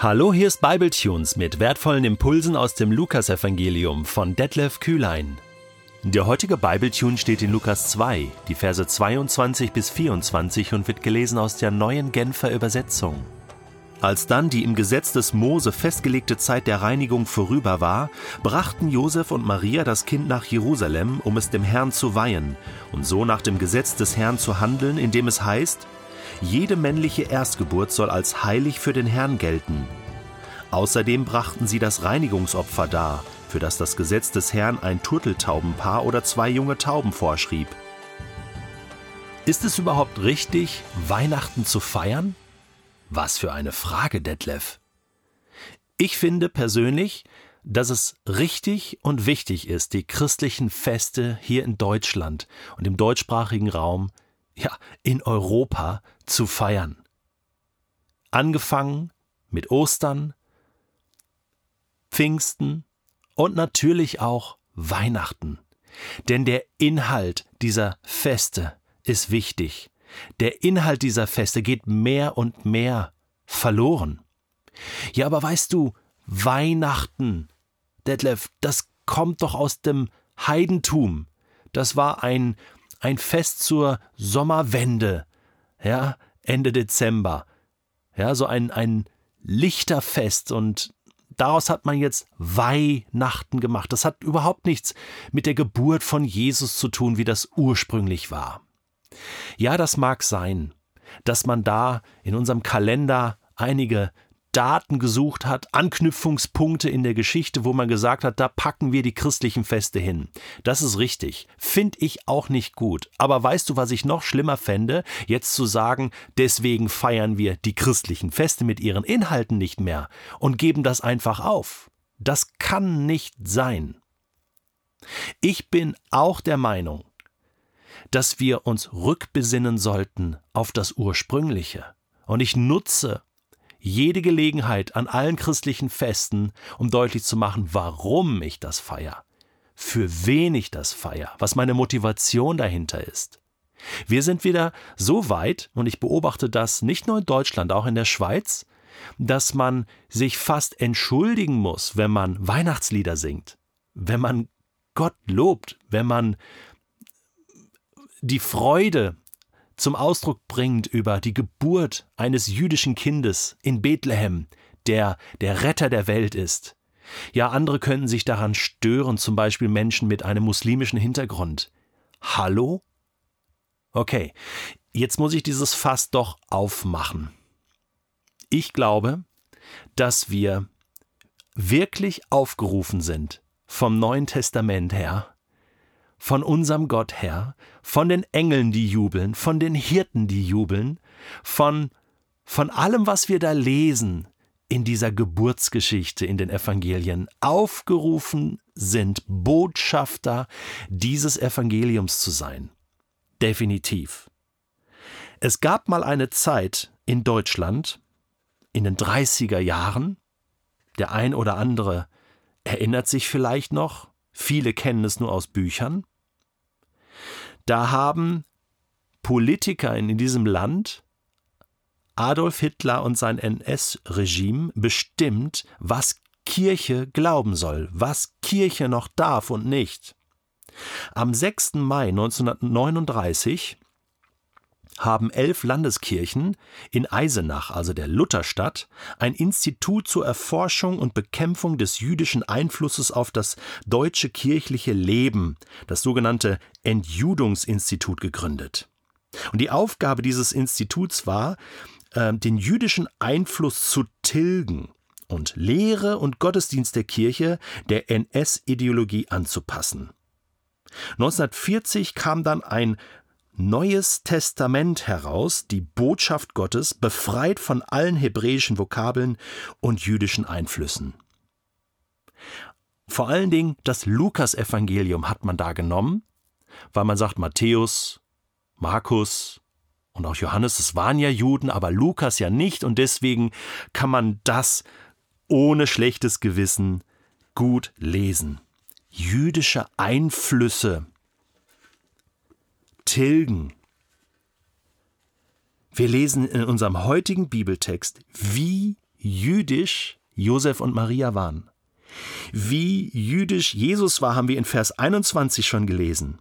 Hallo, hier ist Bibletunes mit wertvollen Impulsen aus dem Lukasevangelium von Detlef Kühlein. Der heutige Bibletune steht in Lukas 2, die Verse 22 bis 24 und wird gelesen aus der neuen Genfer Übersetzung. Als dann die im Gesetz des Mose festgelegte Zeit der Reinigung vorüber war, brachten Josef und Maria das Kind nach Jerusalem, um es dem Herrn zu weihen und so nach dem Gesetz des Herrn zu handeln, indem es heißt, jede männliche Erstgeburt soll als heilig für den Herrn gelten. Außerdem brachten sie das Reinigungsopfer dar, für das das Gesetz des Herrn ein Turteltaubenpaar oder zwei junge Tauben vorschrieb. Ist es überhaupt richtig, Weihnachten zu feiern? Was für eine Frage, Detlef. Ich finde persönlich, dass es richtig und wichtig ist, die christlichen Feste hier in Deutschland und im deutschsprachigen Raum ja, in Europa zu feiern. Angefangen mit Ostern, Pfingsten und natürlich auch Weihnachten. Denn der Inhalt dieser Feste ist wichtig. Der Inhalt dieser Feste geht mehr und mehr verloren. Ja, aber weißt du, Weihnachten, Detlef, das kommt doch aus dem Heidentum. Das war ein ein Fest zur Sommerwende, ja, Ende Dezember. Ja, so ein, ein Lichterfest und daraus hat man jetzt Weihnachten gemacht. Das hat überhaupt nichts mit der Geburt von Jesus zu tun, wie das ursprünglich war. Ja, das mag sein, dass man da in unserem Kalender einige Daten gesucht hat, Anknüpfungspunkte in der Geschichte, wo man gesagt hat, da packen wir die christlichen Feste hin. Das ist richtig. Finde ich auch nicht gut. Aber weißt du, was ich noch schlimmer fände? Jetzt zu sagen, deswegen feiern wir die christlichen Feste mit ihren Inhalten nicht mehr und geben das einfach auf. Das kann nicht sein. Ich bin auch der Meinung, dass wir uns rückbesinnen sollten auf das Ursprüngliche. Und ich nutze jede Gelegenheit an allen christlichen Festen, um deutlich zu machen, warum ich das feier, für wen ich das feier, was meine Motivation dahinter ist. Wir sind wieder so weit, und ich beobachte das nicht nur in Deutschland, auch in der Schweiz, dass man sich fast entschuldigen muss, wenn man Weihnachtslieder singt, wenn man Gott lobt, wenn man die Freude zum Ausdruck bringt über die Geburt eines jüdischen Kindes in Bethlehem, der der Retter der Welt ist. Ja, andere könnten sich daran stören, zum Beispiel Menschen mit einem muslimischen Hintergrund. Hallo? Okay, jetzt muss ich dieses Fass doch aufmachen. Ich glaube, dass wir wirklich aufgerufen sind, vom Neuen Testament her, von unserem Gott her, von den Engeln, die jubeln, von den Hirten, die jubeln, von, von allem, was wir da lesen in dieser Geburtsgeschichte in den Evangelien, aufgerufen sind, Botschafter dieses Evangeliums zu sein. Definitiv. Es gab mal eine Zeit in Deutschland, in den 30er Jahren, der ein oder andere erinnert sich vielleicht noch, viele kennen es nur aus Büchern, da haben Politiker in diesem Land Adolf Hitler und sein NS-Regime bestimmt, was Kirche glauben soll, was Kirche noch darf und nicht. Am 6. Mai 1939 haben elf Landeskirchen in Eisenach, also der Lutherstadt, ein Institut zur Erforschung und Bekämpfung des jüdischen Einflusses auf das deutsche kirchliche Leben, das sogenannte Entjudungsinstitut, gegründet. Und die Aufgabe dieses Instituts war, äh, den jüdischen Einfluss zu tilgen und Lehre und Gottesdienst der Kirche der NS-Ideologie anzupassen. 1940 kam dann ein Neues Testament heraus, die Botschaft Gottes, befreit von allen hebräischen Vokabeln und jüdischen Einflüssen. Vor allen Dingen das Lukasevangelium hat man da genommen, weil man sagt, Matthäus, Markus und auch Johannes, es waren ja Juden, aber Lukas ja nicht, und deswegen kann man das ohne schlechtes Gewissen gut lesen. Jüdische Einflüsse tilgen. Wir lesen in unserem heutigen Bibeltext, wie jüdisch Josef und Maria waren. Wie jüdisch Jesus war, haben wir in Vers 21 schon gelesen.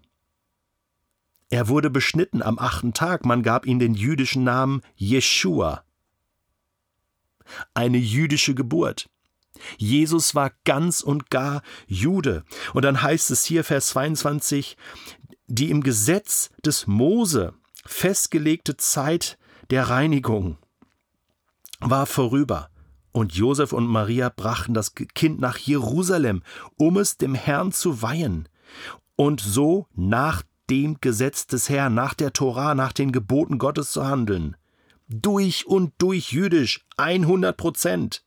Er wurde beschnitten am achten Tag, man gab ihm den jüdischen Namen Jeschua. Eine jüdische Geburt. Jesus war ganz und gar Jude. Und dann heißt es hier, Vers 22, die im Gesetz des Mose festgelegte Zeit der Reinigung war vorüber. Und Josef und Maria brachten das Kind nach Jerusalem, um es dem Herrn zu weihen. Und so nach dem Gesetz des Herrn, nach der Torah, nach den Geboten Gottes zu handeln. Durch und durch jüdisch, 100 Prozent.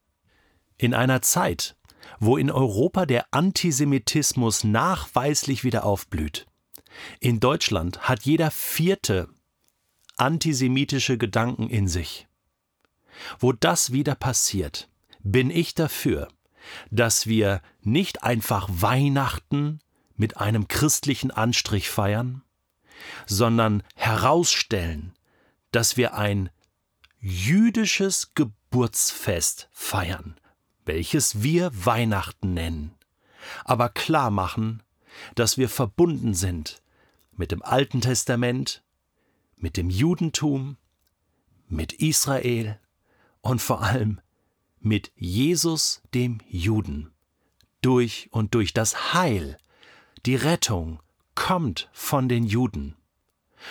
In einer Zeit, wo in Europa der Antisemitismus nachweislich wieder aufblüht. In Deutschland hat jeder Vierte antisemitische Gedanken in sich. Wo das wieder passiert, bin ich dafür, dass wir nicht einfach Weihnachten mit einem christlichen Anstrich feiern, sondern herausstellen, dass wir ein jüdisches Geburtsfest feiern, welches wir Weihnachten nennen, aber klar machen, dass wir verbunden sind mit dem Alten Testament, mit dem Judentum, mit Israel und vor allem mit Jesus dem Juden. Durch und durch das Heil, die Rettung kommt von den Juden.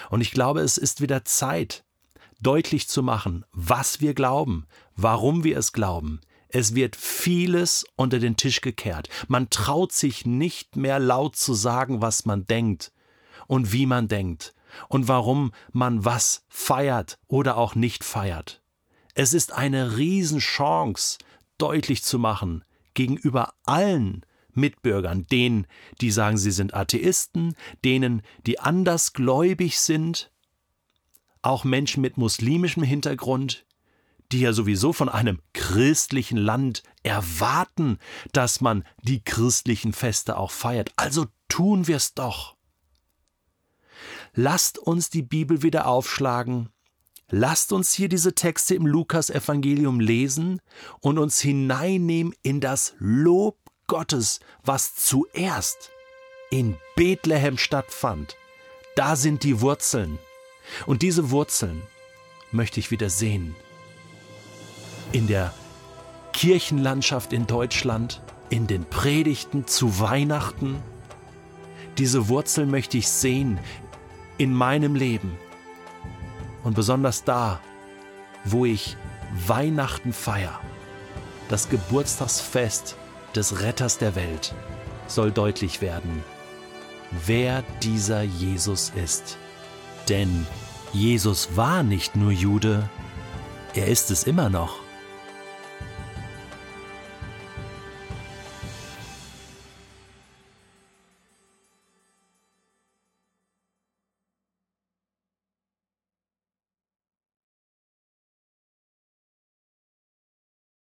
Und ich glaube, es ist wieder Zeit, deutlich zu machen, was wir glauben, warum wir es glauben. Es wird vieles unter den Tisch gekehrt. Man traut sich nicht mehr laut zu sagen, was man denkt und wie man denkt und warum man was feiert oder auch nicht feiert. Es ist eine Riesenchance, deutlich zu machen gegenüber allen Mitbürgern, denen, die sagen, sie sind Atheisten, denen, die andersgläubig sind, auch Menschen mit muslimischem Hintergrund, die ja sowieso von einem christlichen Land erwarten, dass man die christlichen Feste auch feiert. Also tun wir es doch. Lasst uns die Bibel wieder aufschlagen. Lasst uns hier diese Texte im Lukas-Evangelium lesen und uns hineinnehmen in das Lob Gottes, was zuerst in Bethlehem stattfand. Da sind die Wurzeln. Und diese Wurzeln möchte ich wieder sehen. In der Kirchenlandschaft in Deutschland, in den Predigten zu Weihnachten. Diese Wurzeln möchte ich sehen in meinem Leben. Und besonders da, wo ich Weihnachten feier, das Geburtstagsfest des Retters der Welt, soll deutlich werden, wer dieser Jesus ist. Denn Jesus war nicht nur Jude, er ist es immer noch.